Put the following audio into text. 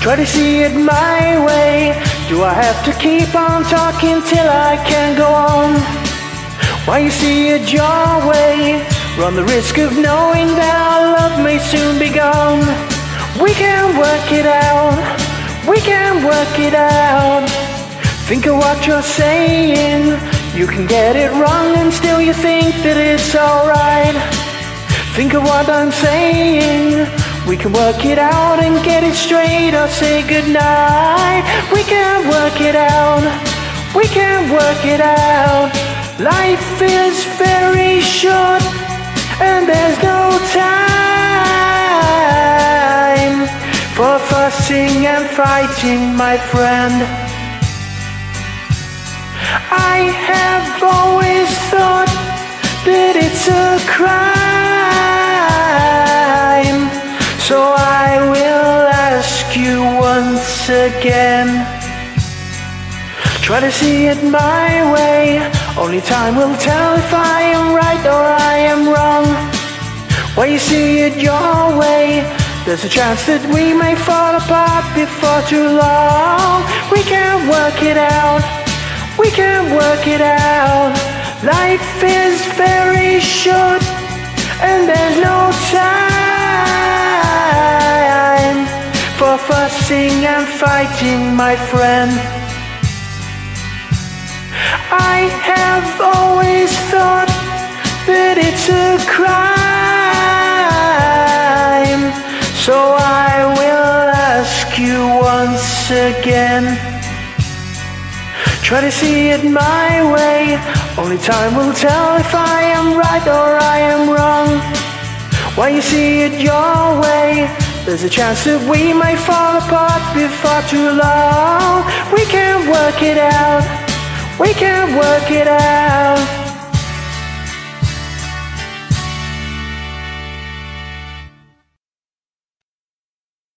Try to see it my way. Do I have to keep on talking till I can go on? Why you see it your way? Run the risk of knowing that our love may soon be gone. We can work it out. We can work it out. Think of what you're saying. You can get it wrong and still you think that it's alright. Think of what I'm saying. We can work it out and get it straight or say goodnight. We can work it out. We can work it out. Life is very short and there's no time for fussing and fighting, my friend. I have So I will ask you once again. Try to see it my way. Only time will tell if I am right or I am wrong. When you see it your way, there's a chance that we may fall apart before too long. We can work it out. We can work it out. Life is very short and fussing and fighting, my friend. I have always thought that it's a crime. So I will ask you once again. Try to see it my way. Only time will tell if I am right or I am wrong. Why you see it your way, there's a chance that we may fall apart before too long. We can work it out. We can work it out.